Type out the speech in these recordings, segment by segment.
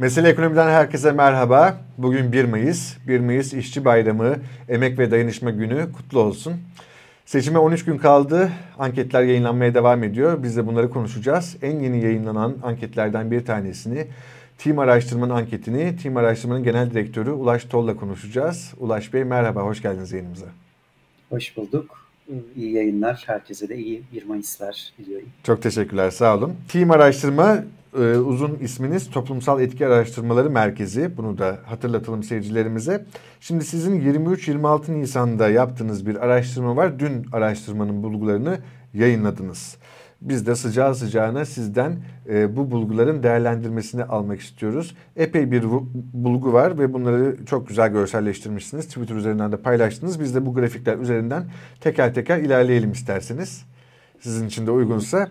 Mesele Ekonomi'den herkese merhaba. Bugün 1 Mayıs. 1 Mayıs İşçi Bayramı, Emek ve Dayanışma Günü kutlu olsun. Seçime 13 gün kaldı. Anketler yayınlanmaya devam ediyor. Biz de bunları konuşacağız. En yeni yayınlanan anketlerden bir tanesini, Team Araştırma'nın anketini, Team Araştırma'nın genel direktörü Ulaş Tol'la konuşacağız. Ulaş Bey merhaba, hoş geldiniz yayınımıza. Hoş bulduk. İyi yayınlar. Herkese de iyi 1 Mayıslar diliyorum. Çok teşekkürler, sağ olun. Team Araştırma e, uzun isminiz Toplumsal Etki Araştırmaları Merkezi. Bunu da hatırlatalım seyircilerimize. Şimdi sizin 23-26 Nisan'da yaptığınız bir araştırma var. Dün araştırmanın bulgularını yayınladınız. Biz de sıcağı sıcağına sizden e, bu bulguların değerlendirmesini almak istiyoruz. Epey bir bulgu var ve bunları çok güzel görselleştirmişsiniz. Twitter üzerinden de paylaştınız. Biz de bu grafikler üzerinden teker teker ilerleyelim isterseniz. Sizin için de uygunsa.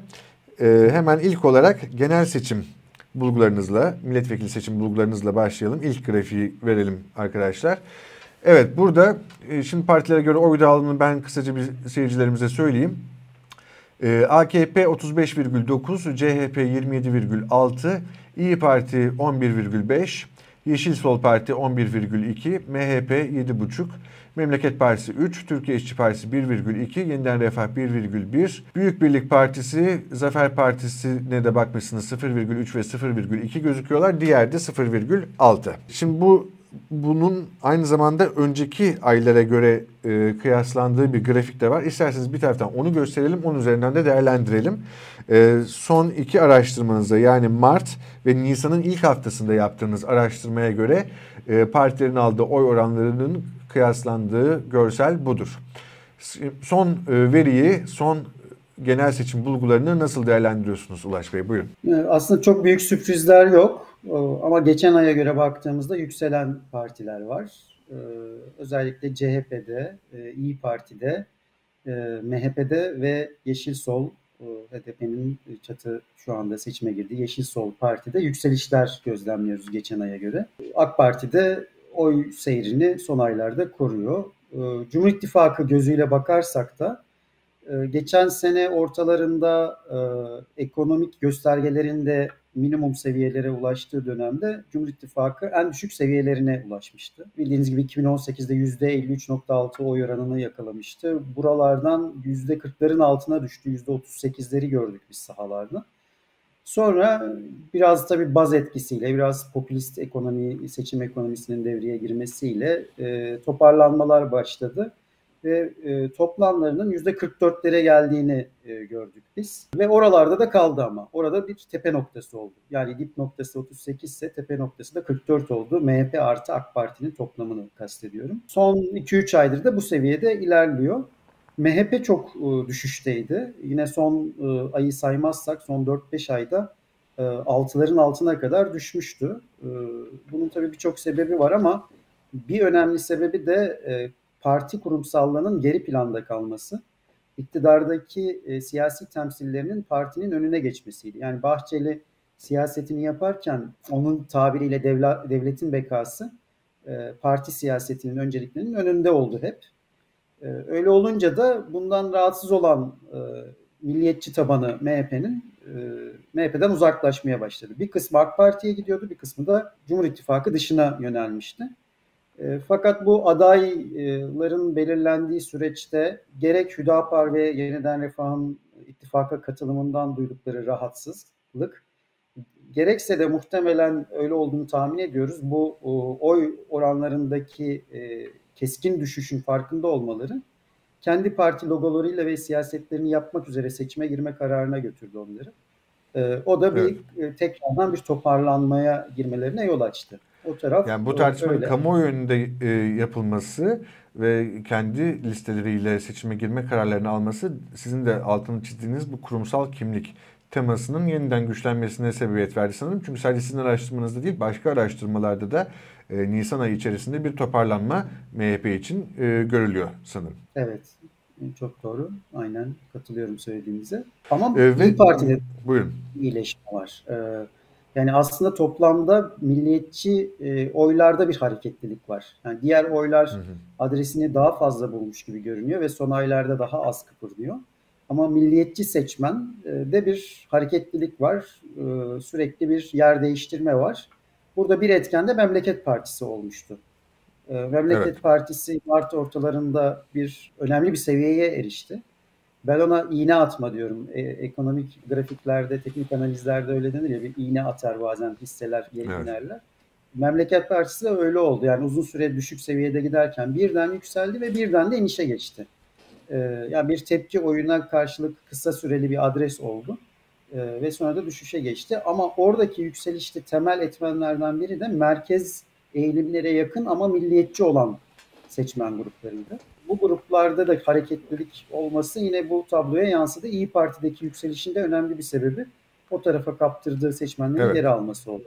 E, hemen ilk olarak genel seçim bulgularınızla, milletvekili seçim bulgularınızla başlayalım. İlk grafiği verelim arkadaşlar. Evet burada e, şimdi partilere göre oy dağılımını ben kısaca bir seyircilerimize söyleyeyim. E, AKP 35,9, CHP 27,6, İyi Parti 11,5, Yeşil Sol Parti 11,2, MHP 7,5, Memleket Partisi 3, Türkiye İşçi Partisi 1,2, Yeniden Refah 1,1, Büyük Birlik Partisi, Zafer Partisi'ne de bakmışsınız 0,3 ve 0,2 gözüküyorlar. Diğer de 0,6. Şimdi bu bunun aynı zamanda önceki aylara göre e, kıyaslandığı bir grafik de var. İsterseniz bir taraftan onu gösterelim, onun üzerinden de değerlendirelim. E, son iki araştırmanızda yani Mart ve Nisan'ın ilk haftasında yaptığınız araştırmaya göre e, partilerin aldığı oy oranlarının kıyaslandığı görsel budur. Son e, veriyi, son genel seçim bulgularını nasıl değerlendiriyorsunuz Ulaş Bey? Buyurun. E, aslında çok büyük sürprizler yok. Ama geçen aya göre baktığımızda yükselen partiler var. E, özellikle CHP'de, İyi Parti'de, MHP'de ve Yeşil Sol HDP'nin çatı şu anda seçime girdi. Yeşil Sol Parti'de yükselişler gözlemliyoruz geçen aya göre. AK Parti'de oy seyrini son aylarda koruyor. Ee, Cumhur İttifakı gözüyle bakarsak da e, geçen sene ortalarında e, ekonomik göstergelerinde minimum seviyelere ulaştığı dönemde Cumhur İttifakı en düşük seviyelerine ulaşmıştı. Bildiğiniz gibi 2018'de %53.6 oy oranını yakalamıştı. Buralardan %40'ların altına düştü. %38'leri gördük biz sahalarda. Sonra biraz tabii baz etkisiyle, biraz popülist ekonomi, seçim ekonomisinin devreye girmesiyle e, toparlanmalar başladı. Ve e, toplamlarının %44'lere geldiğini e, gördük biz. Ve oralarda da kaldı ama. Orada bir tepe noktası oldu. Yani dip noktası 38 ise tepe noktası da 44 oldu. MHP artı AK Parti'nin toplamını kastediyorum. Son 2-3 aydır da bu seviyede ilerliyor. MHP çok e, düşüşteydi. Yine son e, ayı saymazsak son 4-5 ayda e, altıların altına kadar düşmüştü. Bunun tabii birçok sebebi var ama bir önemli sebebi de parti kurumsallığının geri planda kalması. İktidardaki siyasi temsillerinin partinin önüne geçmesiydi. Yani Bahçeli siyasetini yaparken onun tabiriyle devla, devletin bekası parti siyasetinin önceliklerinin önünde oldu hep. E, öyle olunca da bundan rahatsız olan e, milliyetçi tabanı MHP'nin e, MHP'den uzaklaşmaya başladı. Bir kısmı AK Parti'ye gidiyordu, bir kısmı da Cumhur İttifakı dışına yönelmişti. E, fakat bu adayların belirlendiği süreçte gerek Hüdapar ve Yeniden Refah'ın ittifaka katılımından duydukları rahatsızlık, gerekse de muhtemelen öyle olduğunu tahmin ediyoruz. Bu oy oranlarındaki keskin düşüşün farkında olmaları kendi parti logolarıyla ve siyasetlerini yapmak üzere seçime girme kararına götürdü onları. E, o da bir evet. e, tekrardan bir toparlanmaya girmelerine yol açtı. O taraf Yani bu tartışmanın kamuoyu önünde e, yapılması ve kendi listeleriyle seçime girme kararlarını alması sizin de altını çizdiğiniz bu kurumsal kimlik temasının yeniden güçlenmesine sebebiyet verdi sanırım. Çünkü sadece sizin araştırmanızda değil başka araştırmalarda da e, Nisan ayı içerisinde bir toparlanma MHP için e, görülüyor sanırım. Evet. Çok doğru. Aynen katılıyorum söylediğinize. Ama ee, İYİ Parti'de buyurun. iyileşme var. Ee, yani aslında toplamda milliyetçi e, oylarda bir hareketlilik var. Yani diğer oylar hı hı. adresini daha fazla bulmuş gibi görünüyor ve son aylarda daha az kıpırdıyor. Ama milliyetçi seçmen e, de bir hareketlilik var. E, sürekli bir yer değiştirme var. Burada bir etken de Memleket Partisi olmuştu. Ee, Memleket evet. Partisi Mart ortalarında bir önemli bir seviyeye erişti. Ben ona iğne atma diyorum. E, ekonomik grafiklerde, teknik analizlerde öyle denir ya bir iğne atar bazen hisseler geri evet. inerler. Memleket Partisi de öyle oldu. Yani uzun süre düşük seviyede giderken birden yükseldi ve birden de inişe geçti. Ee, yani bir tepki oyuna karşılık kısa süreli bir adres oldu. Ee, ve sonra da düşüşe geçti. Ama oradaki yükselişte temel etmenlerden biri de merkez eğilimlere yakın ama milliyetçi olan seçmen gruplarıydı. Bu gruplarda da hareketlilik olması yine bu tabloya yansıdı. İyi Parti'deki yükselişinde önemli bir sebebi o tarafa kaptırdığı seçmenlerin evet. geri alması oldu.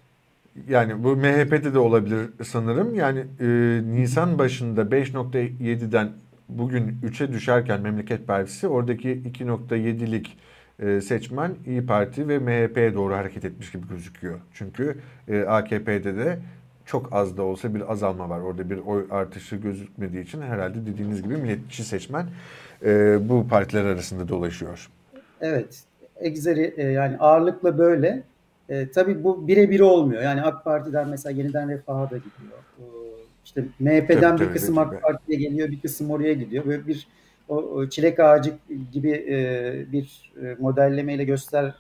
Yani bu MHP'de de olabilir sanırım. Yani e, Nisan başında 5.7'den bugün 3'e düşerken Memleket Partisi oradaki 2.7'lik e, seçmen İyi Parti ve MHP'ye doğru hareket etmiş gibi gözüküyor. Çünkü e, AKP'de de çok az da olsa bir azalma var. Orada bir oy artışı gözükmediği için herhalde dediğiniz gibi milliyetçi seçmen e, bu partiler arasında dolaşıyor. Evet. Egzeri yani ağırlıkla böyle. E, tabii bu birebir olmuyor. Yani AK Parti'den mesela yeniden refaha da gidiyor. E, işte MHP'den tabii, bir tabii, kısım AK Parti'ye geliyor, bir kısım oraya gidiyor. Böyle bir o çilek ağacı gibi e, bir e, modellemeyle göster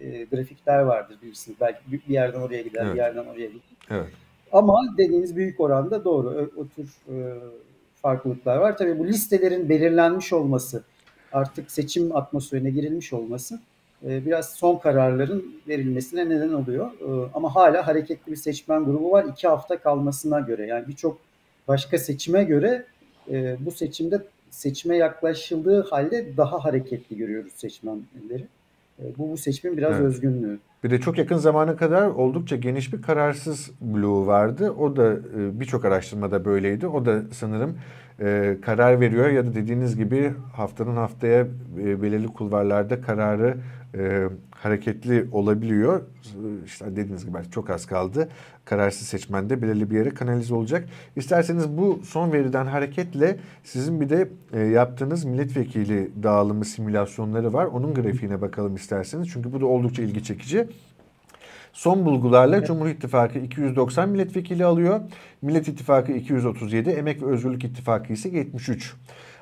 e, grafikler vardır bilirsiniz. Belki bir yerden oraya gider, evet. bir yerden oraya gider. Evet. Ama dediğiniz büyük oranda doğru. O, o tür e, farklılıklar var. Tabii bu listelerin belirlenmiş olması, artık seçim atmosferine girilmiş olması e, biraz son kararların verilmesine neden oluyor. E, ama hala hareketli bir seçmen grubu var. iki hafta kalmasına göre. Yani birçok başka seçime göre e, bu seçimde seçime yaklaşıldığı halde daha hareketli görüyoruz seçmenleri. E, bu bu seçimin biraz evet. özgünlüğü. Bir de çok yakın zamana kadar oldukça geniş bir kararsız bloğu vardı. O da e, birçok araştırmada böyleydi. O da sanırım e, karar veriyor ya da dediğiniz gibi haftanın haftaya belirli kulvarlarda kararı hareketli olabiliyor. İşte dediğiniz gibi çok az kaldı. Kararsız seçmende belirli bir yere kanalize olacak. İsterseniz bu son veriden hareketle sizin bir de e, yaptığınız milletvekili dağılımı simülasyonları var. Onun grafiğine bakalım isterseniz. Çünkü bu da oldukça ilgi çekici. Son bulgularla evet. Cumhur İttifakı 290 milletvekili alıyor. Millet İttifakı 237, Emek ve Özgürlük İttifakı ise 73.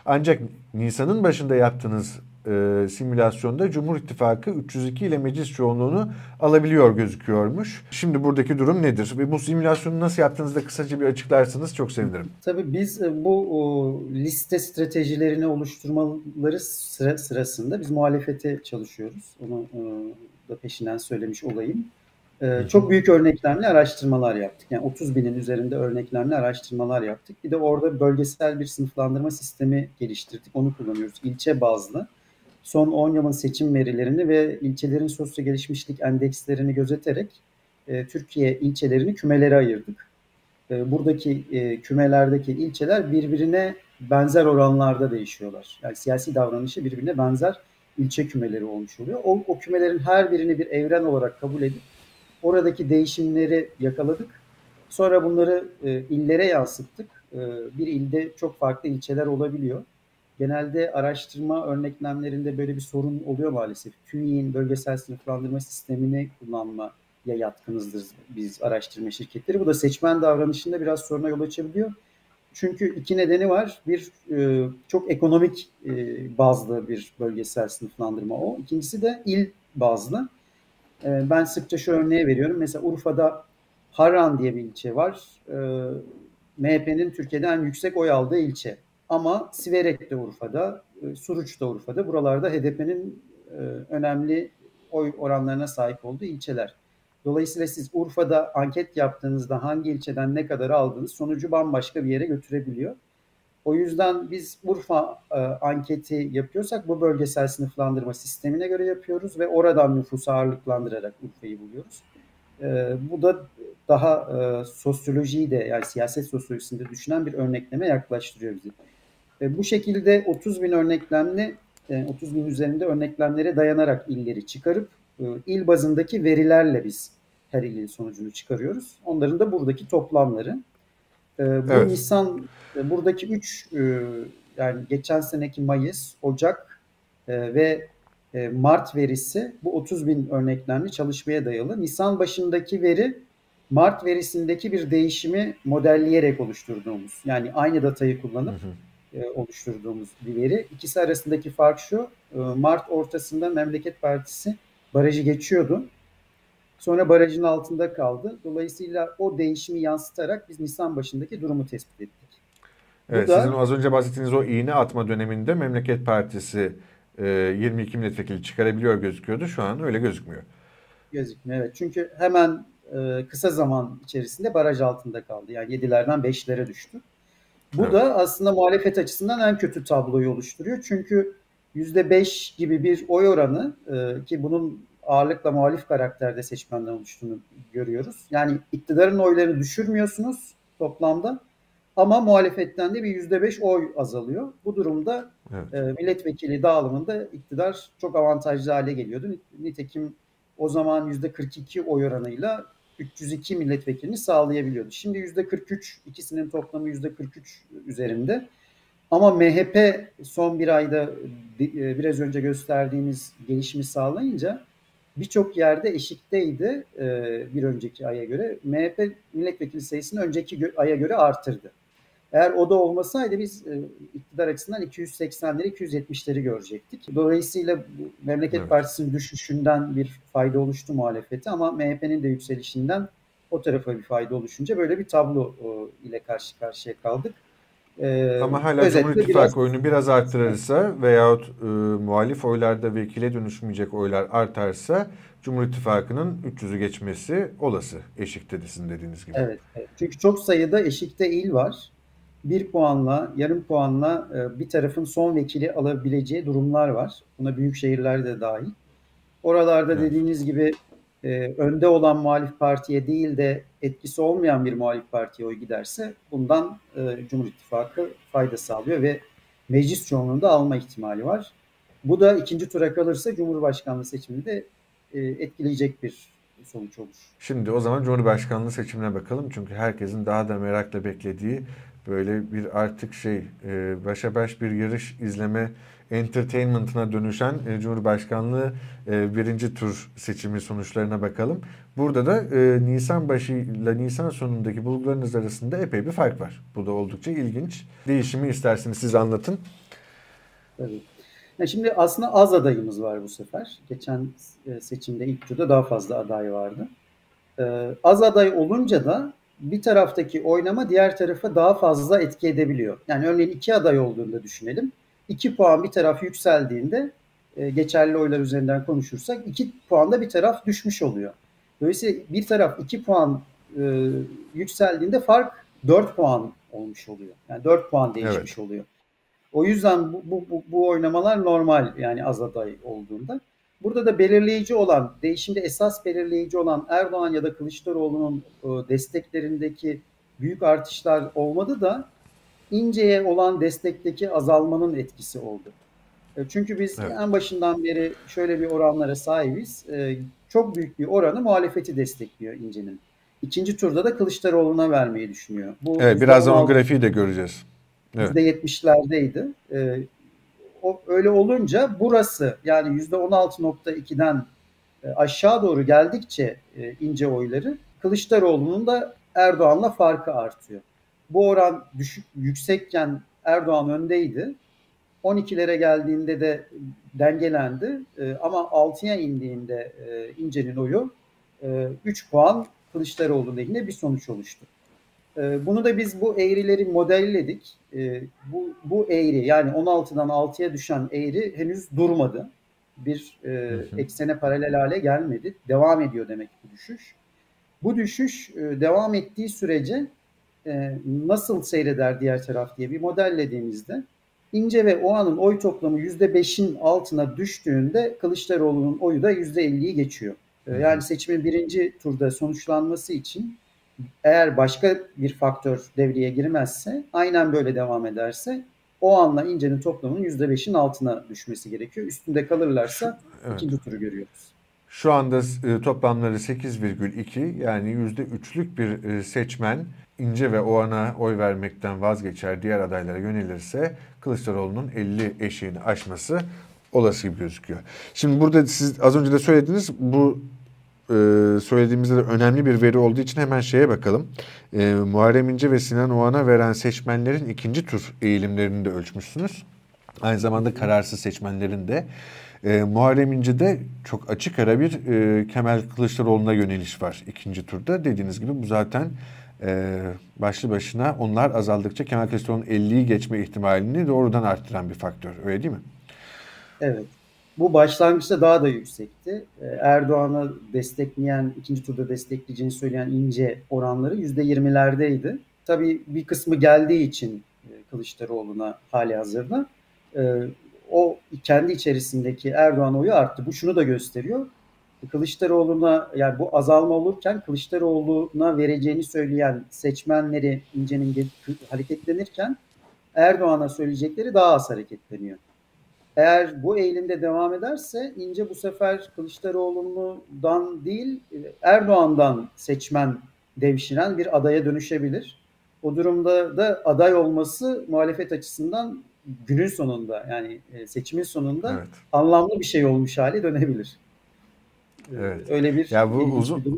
Ancak Nisan'ın başında yaptığınız e, simülasyonda Cumhur İttifakı 302 ile meclis çoğunluğunu alabiliyor gözüküyormuş. Şimdi buradaki durum nedir? Ve bu simülasyonu nasıl yaptığınızı da kısaca bir açıklarsanız çok sevinirim. Tabii biz e, bu o, liste stratejilerini oluşturmaları sıra, sırasında biz muhalefete çalışıyoruz. Onu e, da peşinden söylemiş olayım. Ee, çok büyük örneklemli araştırmalar yaptık. Yani 30 binin üzerinde örneklemli araştırmalar yaptık. Bir de orada bölgesel bir sınıflandırma sistemi geliştirdik. Onu kullanıyoruz. İlçe bazlı son 10 yılın seçim verilerini ve ilçelerin sosyo gelişmişlik endekslerini gözeterek e, Türkiye ilçelerini kümelere ayırdık. E, buradaki e, kümelerdeki ilçeler birbirine benzer oranlarda değişiyorlar. Yani siyasi davranışı birbirine benzer ilçe kümeleri olmuş oluyor. O, o kümelerin her birini bir evren olarak kabul edip oradaki değişimleri yakaladık. Sonra bunları e, illere yansıttık. E, bir ilde çok farklı ilçeler olabiliyor genelde araştırma örneklemlerinde böyle bir sorun oluyor maalesef. TÜİ'nin bölgesel sınıflandırma sistemini kullanmaya yatkınızdır biz araştırma şirketleri. Bu da seçmen davranışında biraz soruna yol açabiliyor. Çünkü iki nedeni var. Bir e, çok ekonomik e, bazlı bir bölgesel sınıflandırma o. İkincisi de il bazlı. E, ben sıkça şu örneği veriyorum. Mesela Urfa'da Harran diye bir ilçe var. MHP'nin Türkiye'de en yüksek oy aldığı ilçe. Ama Siverek de Urfa'da, e, Suruç da Urfa'da. Buralarda HDP'nin e, önemli oy oranlarına sahip olduğu ilçeler. Dolayısıyla siz Urfa'da anket yaptığınızda hangi ilçeden ne kadar aldığınız sonucu bambaşka bir yere götürebiliyor. O yüzden biz Urfa e, anketi yapıyorsak bu bölgesel sınıflandırma sistemine göre yapıyoruz ve oradan nüfusu ağırlıklandırarak Urfa'yı buluyoruz. E, bu da daha e, sosyolojiyi de yani siyaset sosyolojisinde düşünen bir örnekleme yaklaştırıyor bizi. E, bu şekilde 30 bin örneklemli 30 e, bin üzerinde örneklemlere dayanarak illeri çıkarıp e, il bazındaki verilerle biz her ilin sonucunu çıkarıyoruz. Onların da buradaki toplamları. Bu evet. Nisan buradaki 3 yani geçen seneki Mayıs, Ocak ve Mart verisi bu 30 bin örneklemli çalışmaya dayalı. Nisan başındaki veri Mart verisindeki bir değişimi modelleyerek oluşturduğumuz yani aynı datayı kullanıp hı hı. E, oluşturduğumuz bir veri. İkisi arasındaki fark şu e, Mart ortasında Memleket Partisi barajı geçiyordu. Sonra barajın altında kaldı. Dolayısıyla o değişimi yansıtarak biz Nisan başındaki durumu tespit ettik. Evet, da, sizin az önce bahsettiğiniz o iğne atma döneminde Memleket Partisi 22 e, milletvekili çıkarabiliyor gözüküyordu. Şu an öyle gözükmüyor. Gözükmüyor evet. Çünkü hemen kısa zaman içerisinde baraj altında kaldı. Yani 7'lerden 5'lere düştü. Bu evet. da aslında muhalefet açısından en kötü tabloyu oluşturuyor. Çünkü %5 gibi bir oy oranı e, ki bunun ağırlıkla muhalif karakterde seçmenden oluştuğunu görüyoruz. Yani iktidarın oylarını düşürmüyorsunuz toplamda ama muhalefetten de bir yüzde beş oy azalıyor. Bu durumda evet. e, milletvekili dağılımında iktidar çok avantajlı hale geliyordu. Nitekim o zaman yüzde 42 oy oranıyla 302 milletvekilini sağlayabiliyordu. Şimdi yüzde 43 ikisinin toplamı yüzde 43 üzerinde. Ama MHP son bir ayda e, biraz önce gösterdiğimiz gelişimi sağlayınca birçok yerde eşikteydi e, bir önceki aya göre. MHP milletvekili sayısını önceki aya göre artırdı. Eğer o da olmasaydı biz e, iktidar açısından 280'leri 270'leri görecektik. Dolayısıyla bu Memleket evet. Partisi'nin düşüşünden bir fayda oluştu muhalefeti ama MHP'nin de yükselişinden o tarafa bir fayda oluşunca böyle bir tablo e, ile karşı karşıya kaldık. Ee, Ama hala Cumhur İttifakı biraz... oyunu biraz arttırırsa veyahut e, muhalif oylarda vekile dönüşmeyecek oylar artarsa Cumhur İttifakı'nın 300'ü geçmesi olası eşikte desin dediğiniz gibi. Evet, evet. Çünkü çok sayıda eşikte il var bir puanla, yarım puanla e, bir tarafın son vekili alabileceği durumlar var. Buna büyük şehirler de dahil. Oralarda evet. dediğiniz gibi e, önde olan muhalif partiye değil de etkisi olmayan bir muhalif partiye oy giderse bundan e, Cumhur İttifakı fayda sağlıyor ve meclis çoğunluğunda alma ihtimali var. Bu da ikinci tura kalırsa Cumhurbaşkanlığı seçiminde e, etkileyecek bir sonuç olur. Şimdi o zaman Cumhurbaşkanlığı seçimine bakalım. Çünkü herkesin daha da merakla beklediği böyle bir artık şey e, başa baş bir yarış izleme entertainment'ına dönüşen e, Cumhurbaşkanlığı e, birinci tur seçimi sonuçlarına bakalım. Burada da e, Nisan başı ile Nisan sonundaki bulgularınız arasında epey bir fark var. Bu da oldukça ilginç. Değişimi isterseniz siz anlatın. Tabii. Yani şimdi aslında az adayımız var bu sefer. Geçen e, seçimde ilk turda daha fazla aday vardı. Ee, az aday olunca da bir taraftaki oynama diğer tarafa daha fazla etki edebiliyor. Yani örneğin iki aday olduğunda düşünelim. İki puan bir taraf yükseldiğinde e, geçerli oylar üzerinden konuşursak iki puanda bir taraf düşmüş oluyor. Dolayısıyla bir taraf iki puan e, yükseldiğinde fark dört puan olmuş oluyor. Yani dört puan değişmiş evet. oluyor. O yüzden bu, bu, bu, bu oynamalar normal yani az aday olduğunda. Burada da belirleyici olan, değişimde esas belirleyici olan Erdoğan ya da Kılıçdaroğlu'nun e, desteklerindeki büyük artışlar olmadı da İnce'ye olan destekteki azalmanın etkisi oldu. E, çünkü biz evet. en başından beri şöyle bir oranlara sahibiz. E, çok büyük bir oranı muhalefeti destekliyor İnce'nin. İkinci turda da Kılıçdaroğlu'na vermeyi düşünüyor. Bu evet, birazdan o grafiği de göreceğiz. Evet. %70'lerdeydi o, öyle olunca burası yani %16.2'den e, aşağı doğru geldikçe e, ince oyları Kılıçdaroğlu'nun da Erdoğan'la farkı artıyor. Bu oran düşük yüksekken Erdoğan öndeydi. 12'lere geldiğinde de dengelendi. E, ama 6'ya indiğinde e, İnce'nin oyu e, 3 puan Kılıçdaroğlu lehine bir sonuç oluştu. Ee, bunu da biz bu eğrileri modelledik. Ee, bu, bu eğri yani 16'dan 6'ya düşen eğri henüz durmadı. Bir e, hı hı. eksene paralel hale gelmedi. Devam ediyor demek bu düşüş. Bu düşüş e, devam ettiği sürece e, nasıl seyreder diğer taraf diye bir modellediğimizde İnce ve Oğan'ın oy toplamı %5'in altına düştüğünde Kılıçdaroğlu'nun oyu da %50'yi geçiyor. E, yani seçimin birinci turda sonuçlanması için eğer başka bir faktör devreye girmezse, aynen böyle devam ederse o anla incenin toplamının %5'in altına düşmesi gerekiyor. Üstünde kalırlarsa evet. ikinci turu görüyoruz. Şu anda e, toplamları 8,2 yani %3'lük bir e, seçmen ince ve o ana oy vermekten vazgeçer diğer adaylara yönelirse Kılıçdaroğlu'nun 50 eşiğini aşması olası gibi gözüküyor. Şimdi burada siz az önce de söylediniz bu e, söylediğimizde de önemli bir veri olduğu için hemen şeye bakalım. E, Muharrem İnce ve Sinan Oğan'a veren seçmenlerin ikinci tur eğilimlerini de ölçmüşsünüz. Aynı zamanda kararsız seçmenlerin de. E, Muharrem İnce'de çok açık ara bir e, Kemal Kılıçdaroğlu'na yöneliş var ikinci turda. Dediğiniz gibi bu zaten e, başlı başına onlar azaldıkça Kemal Kılıçdaroğlu'nun 50'yi geçme ihtimalini doğrudan arttıran bir faktör. Öyle değil mi? Evet. Bu başlangıçta daha da yüksekti. Ee, Erdoğan'ı destekleyen, ikinci turda destekleyeceğini söyleyen ince oranları %20'lerdeydi. Tabii bir kısmı geldiği için e, Kılıçdaroğlu'na hali hazırda e, o kendi içerisindeki Erdoğan oyu arttı. Bu şunu da gösteriyor. Kılıçdaroğlu'na yani bu azalma olurken Kılıçdaroğlu'na vereceğini söyleyen seçmenleri İnce'nin hareketlenirken Erdoğan'a söyleyecekleri daha az hareketleniyor. Eğer bu eğilimde devam ederse İnce bu sefer Kılıçdaroğlu'ndan değil Erdoğan'dan seçmen devşiren bir adaya dönüşebilir. O durumda da aday olması muhalefet açısından günün sonunda yani e, seçimin sonunda evet. anlamlı bir şey olmuş hali dönebilir. Evet. Öyle bir ya bu uzun bir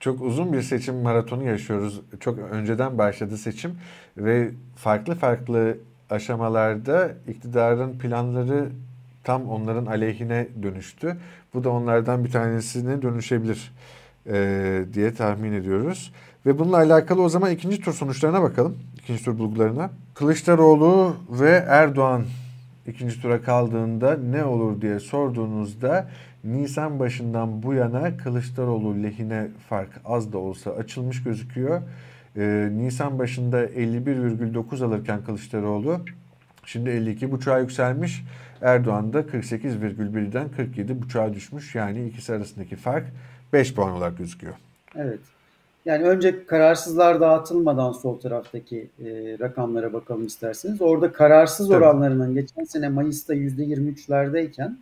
çok uzun bir seçim maratonu yaşıyoruz. Çok önceden başladı seçim ve farklı farklı aşamalarda iktidarın planları tam onların aleyhine dönüştü. Bu da onlardan bir tanesine dönüşebilir e, diye tahmin ediyoruz. Ve bununla alakalı o zaman ikinci tur sonuçlarına bakalım. İkinci tur bulgularına. Kılıçdaroğlu ve Erdoğan ikinci tura kaldığında ne olur diye sorduğunuzda Nisan başından bu yana Kılıçdaroğlu lehine fark az da olsa açılmış gözüküyor. Ee, Nisan başında 51,9 alırken Kılıçdaroğlu şimdi 52,5'a yükselmiş. Erdoğan da 48,1'den 47,5'a düşmüş. Yani ikisi arasındaki fark 5 puan olarak gözüküyor. Evet. Yani önce kararsızlar dağıtılmadan sol taraftaki e, rakamlara bakalım isterseniz. Orada kararsız Tabii. oranlarının geçen sene Mayıs'ta %23'lerdeyken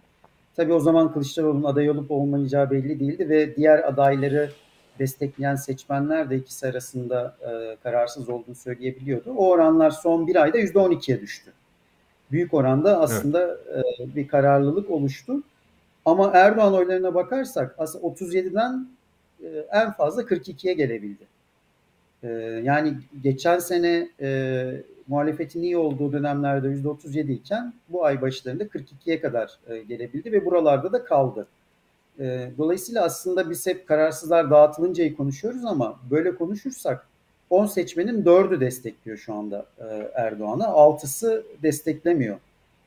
tabii o zaman Kılıçdaroğlu'nun aday olup olmayacağı belli değildi ve diğer adayları destekleyen seçmenler de ikisi arasında e, kararsız olduğunu söyleyebiliyordu. O oranlar son bir ayda %12'ye düştü. Büyük oranda aslında evet. e, bir kararlılık oluştu. Ama Erdoğan oylarına bakarsak aslında 37'den e, en fazla 42'ye gelebildi. E, yani geçen sene e, muhalefetin iyi olduğu dönemlerde %37 iken bu ay başlarında 42'ye kadar e, gelebildi ve buralarda da kaldı. E, dolayısıyla aslında biz hep kararsızlar dağıtılıncayı konuşuyoruz ama böyle konuşursak 10 seçmenin 4'ü destekliyor şu anda e, Erdoğan'ı. 6'sı desteklemiyor.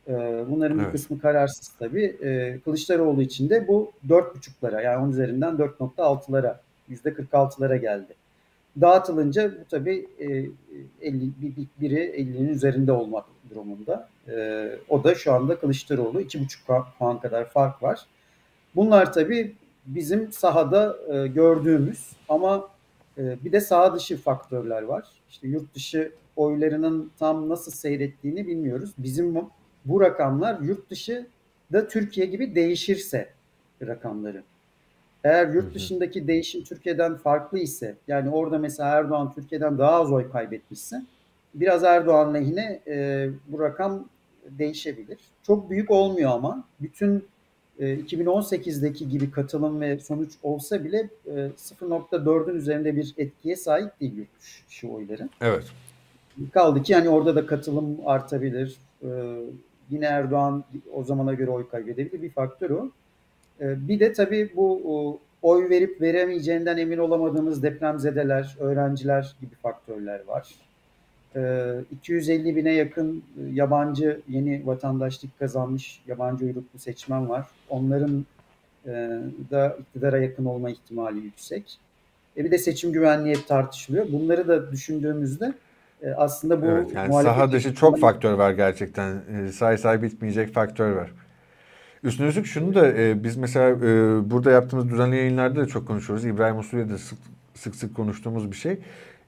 E, bunların evet. bir kısmı kararsız tabii. E, Kılıçdaroğlu için de bu 4,5'lara yani 10 üzerinden 4,6'lara %46'lara geldi. Dağıtılınca bu tabii e, 50, bir, biri 50'nin üzerinde olmak durumunda. E, o da şu anda Kılıçdaroğlu 2,5 puan kadar fark var. Bunlar tabii bizim sahada e, gördüğümüz ama e, bir de saha dışı faktörler var. İşte yurt dışı oylarının tam nasıl seyrettiğini bilmiyoruz. Bizim bu rakamlar yurt dışı da Türkiye gibi değişirse rakamları. Eğer yurt dışındaki değişim Türkiye'den farklı ise yani orada mesela Erdoğan Türkiye'den daha az oy kaybetmişse biraz Erdoğan lehine e, bu rakam değişebilir. Çok büyük olmuyor ama bütün 2018'deki e, gibi katılım ve sonuç olsa bile 0.4'ün e, üzerinde bir etkiye sahip değil yurt dışı oyları. Evet. Kaldı ki yani orada da katılım artabilir. E, yine Erdoğan o zamana göre oy kaybedebilir. Bir faktör o. Bir de tabii bu oy verip veremeyeceğinden emin olamadığımız depremzedeler, öğrenciler gibi faktörler var. 250 ee, bine yakın e, yabancı yeni vatandaşlık kazanmış yabancı uyruklu seçmen var. Onların e, da iktidara yakın olma ihtimali yüksek. E bir de seçim güvenliği tartışılıyor. Bunları da düşündüğümüzde e, aslında bu evet, yani saha dışı çok faktör var gerçekten. Say say bitmeyecek faktör var. Üstüne üstlük şunu da e, biz mesela e, burada yaptığımız düzenli yayınlarda da çok konuşuyoruz. İbrahim Usulü'yle de sık, sık sık konuştuğumuz bir şey.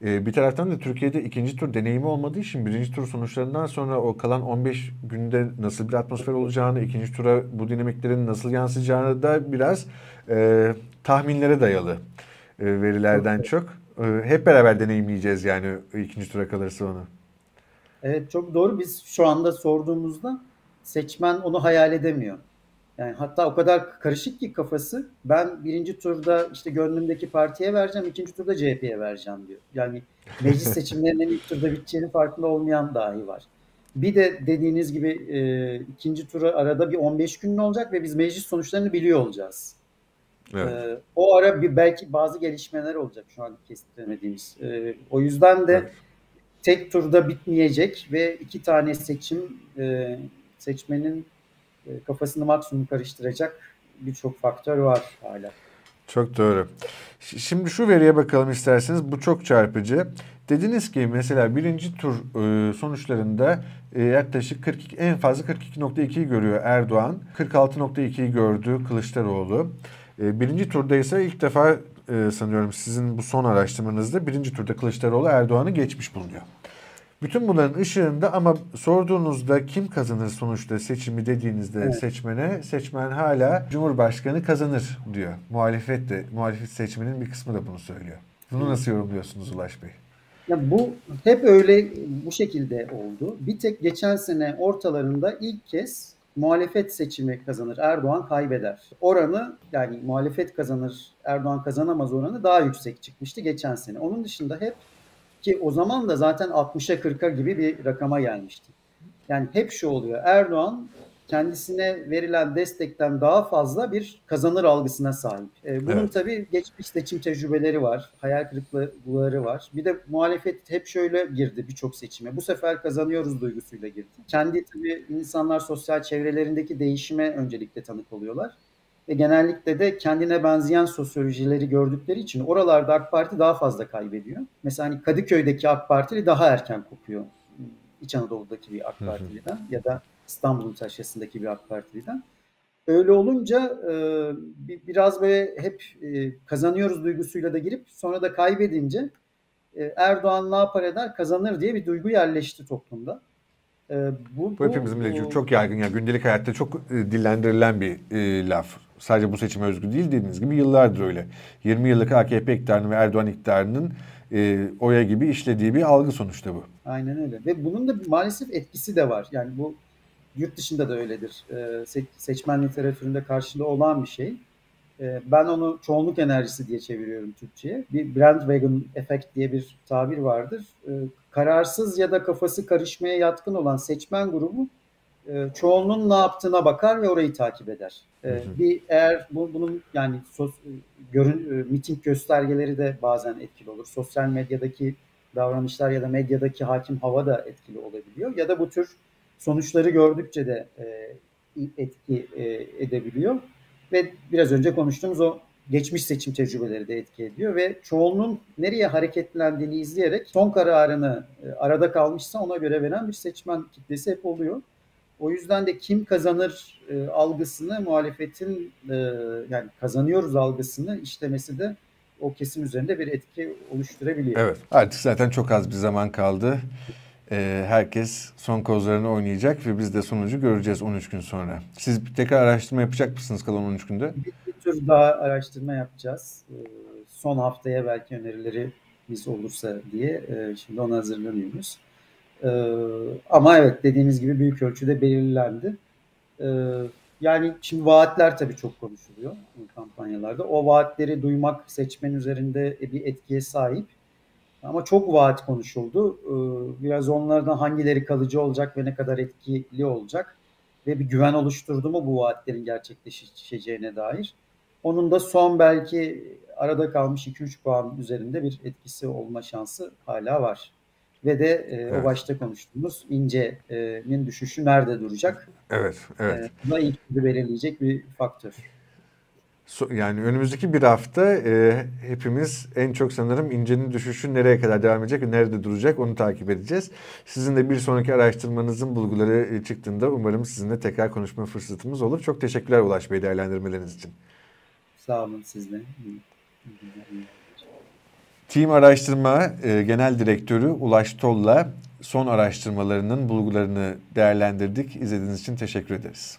E, bir taraftan da Türkiye'de ikinci tur deneyimi olmadığı için birinci tur sonuçlarından sonra o kalan 15 günde nasıl bir atmosfer olacağını, ikinci tura bu dinamiklerin nasıl yansıyacağını da biraz e, tahminlere dayalı e, verilerden çok. E, hep beraber deneyimleyeceğiz yani ikinci tura kalırsa onu. Evet çok doğru. Biz şu anda sorduğumuzda seçmen onu hayal edemiyor. Yani hatta o kadar karışık ki kafası. Ben birinci turda işte gönlümdeki partiye vereceğim, ikinci turda CHP'ye vereceğim diyor. Yani meclis seçimlerinin ilk turda biteceğinin farkında olmayan dahi var. Bir de dediğiniz gibi e, ikinci tura arada bir 15 gün olacak ve biz meclis sonuçlarını biliyor olacağız. Evet. E, o ara bir belki bazı gelişmeler olacak şu an kestiremediğimiz. E, o yüzden de evet. tek turda bitmeyecek ve iki tane seçim e, seçmenin kafasını maksimum karıştıracak birçok faktör var hala. Çok doğru. Şimdi şu veriye bakalım isterseniz. Bu çok çarpıcı. Dediniz ki mesela birinci tur e, sonuçlarında e, yaklaşık 42 en fazla 42.2'yi görüyor Erdoğan. 46.2'yi gördü Kılıçdaroğlu. Birinci turda ise ilk defa sanıyorum sizin bu son araştırmanızda birinci turda Kılıçdaroğlu Erdoğan'ı geçmiş bulunuyor. Bütün bunların ışığında ama sorduğunuzda kim kazanır sonuçta seçimi dediğinizde evet. seçmene seçmen hala Cumhurbaşkanı kazanır diyor. Muhalefet de muhalefet seçmenin bir kısmı da bunu söylüyor. Bunu nasıl yorumluyorsunuz Ulaş Bey? Ya bu hep öyle bu şekilde oldu. Bir tek geçen sene ortalarında ilk kez muhalefet seçimi kazanır, Erdoğan kaybeder. Oranı yani muhalefet kazanır, Erdoğan kazanamaz oranı daha yüksek çıkmıştı geçen sene. Onun dışında hep ki o zaman da zaten 60'a 40'a gibi bir rakama gelmişti. Yani hep şu oluyor. Erdoğan kendisine verilen destekten daha fazla bir kazanır algısına sahip. Ee, bunun evet. tabii geçmiş seçim tecrübeleri var, hayal kırıklıkları var. Bir de muhalefet hep şöyle girdi birçok seçime. Bu sefer kazanıyoruz duygusuyla girdi. Kendi tabii insanlar sosyal çevrelerindeki değişime öncelikle tanık oluyorlar ve genellikle de kendine benzeyen sosyolojileri gördükleri için oralarda AK Parti daha fazla kaybediyor. Mesela hani Kadıköy'deki AK Partili daha erken kopuyor. İç Anadolu'daki bir AK Partili'den ya da İstanbul'un taşyasındaki bir AK Partili'den. Öyle olunca e, biraz böyle hep e, kazanıyoruz duygusuyla da girip sonra da kaybedince e, Erdoğan ne yapar eder kazanır diye bir duygu yerleşti toplumda. bu, bu hepimizin bu, çok yaygın yani gündelik hayatta çok dillendirilen bir laf sadece bu seçime özgü değil dediğiniz gibi yıllardır öyle. 20 yıllık AKP iktidarının ve Erdoğan iktidarının e, oya gibi işlediği bir algı sonuçta bu. Aynen öyle. Ve bunun da maalesef etkisi de var. Yani bu yurt dışında da öyledir. E, seçmen literatüründe karşılığı olan bir şey. E, ben onu çoğunluk enerjisi diye çeviriyorum Türkçe'ye. Bir bandwagon efekt diye bir tabir vardır. E, kararsız ya da kafası karışmaya yatkın olan seçmen grubu e, çoğunluğun ne yaptığına bakar ve orayı takip eder. E, hı hı. Bir eğer bu, bunun yani sos, görün, e, miting göstergeleri de bazen etkili olur. Sosyal medyadaki davranışlar ya da medyadaki hakim hava da etkili olabiliyor. Ya da bu tür sonuçları gördükçe de e, etki e, edebiliyor. Ve biraz önce konuştuğumuz o geçmiş seçim tecrübeleri de etki ediyor ve çoğunluğun nereye hareketlendiğini izleyerek son kararını arada kalmışsa ona göre veren bir seçmen kitlesi hep oluyor. O yüzden de kim kazanır e, algısını muhalefetin e, yani kazanıyoruz algısını işlemesi de o kesim üzerinde bir etki oluşturabiliyor. Evet artık zaten çok az bir zaman kaldı. Ee, herkes son kozlarını oynayacak ve biz de sonucu göreceğiz 13 gün sonra. Siz tekrar araştırma yapacak mısınız kalan 13 günde? Bir, bir tür daha araştırma yapacağız. Ee, son haftaya belki önerileri biz olursa diye e, şimdi ona hazırlanıyoruz. Ee, ama evet dediğimiz gibi büyük ölçüde belirlendi. Ee, yani şimdi vaatler tabii çok konuşuluyor kampanyalarda. O vaatleri duymak seçmen üzerinde bir etkiye sahip. Ama çok vaat konuşuldu. Ee, biraz onlardan hangileri kalıcı olacak ve ne kadar etkili olacak ve bir güven oluşturdu mu bu vaatlerin gerçekleşeceğine dair. Onun da son belki arada kalmış 2-3 puan üzerinde bir etkisi olma şansı hala var ve de e, evet. o başta konuştuğumuz incenin düşüşü nerede duracak? Evet, evet. E, bu da ilk belirleyecek bir faktör. So, yani önümüzdeki bir hafta e, hepimiz en çok sanırım incenin düşüşü nereye kadar devam edecek ve nerede duracak onu takip edeceğiz. Sizin de bir sonraki araştırmanızın bulguları e, çıktığında umarım sizinle tekrar konuşma fırsatımız olur. Çok teşekkürler Ulaş Bey değerlendirmeleriniz için. Sağ olun siz de. Team Araştırma e, Genel Direktörü Ulaş Tolla son araştırmalarının bulgularını değerlendirdik. İzlediğiniz için teşekkür ederiz.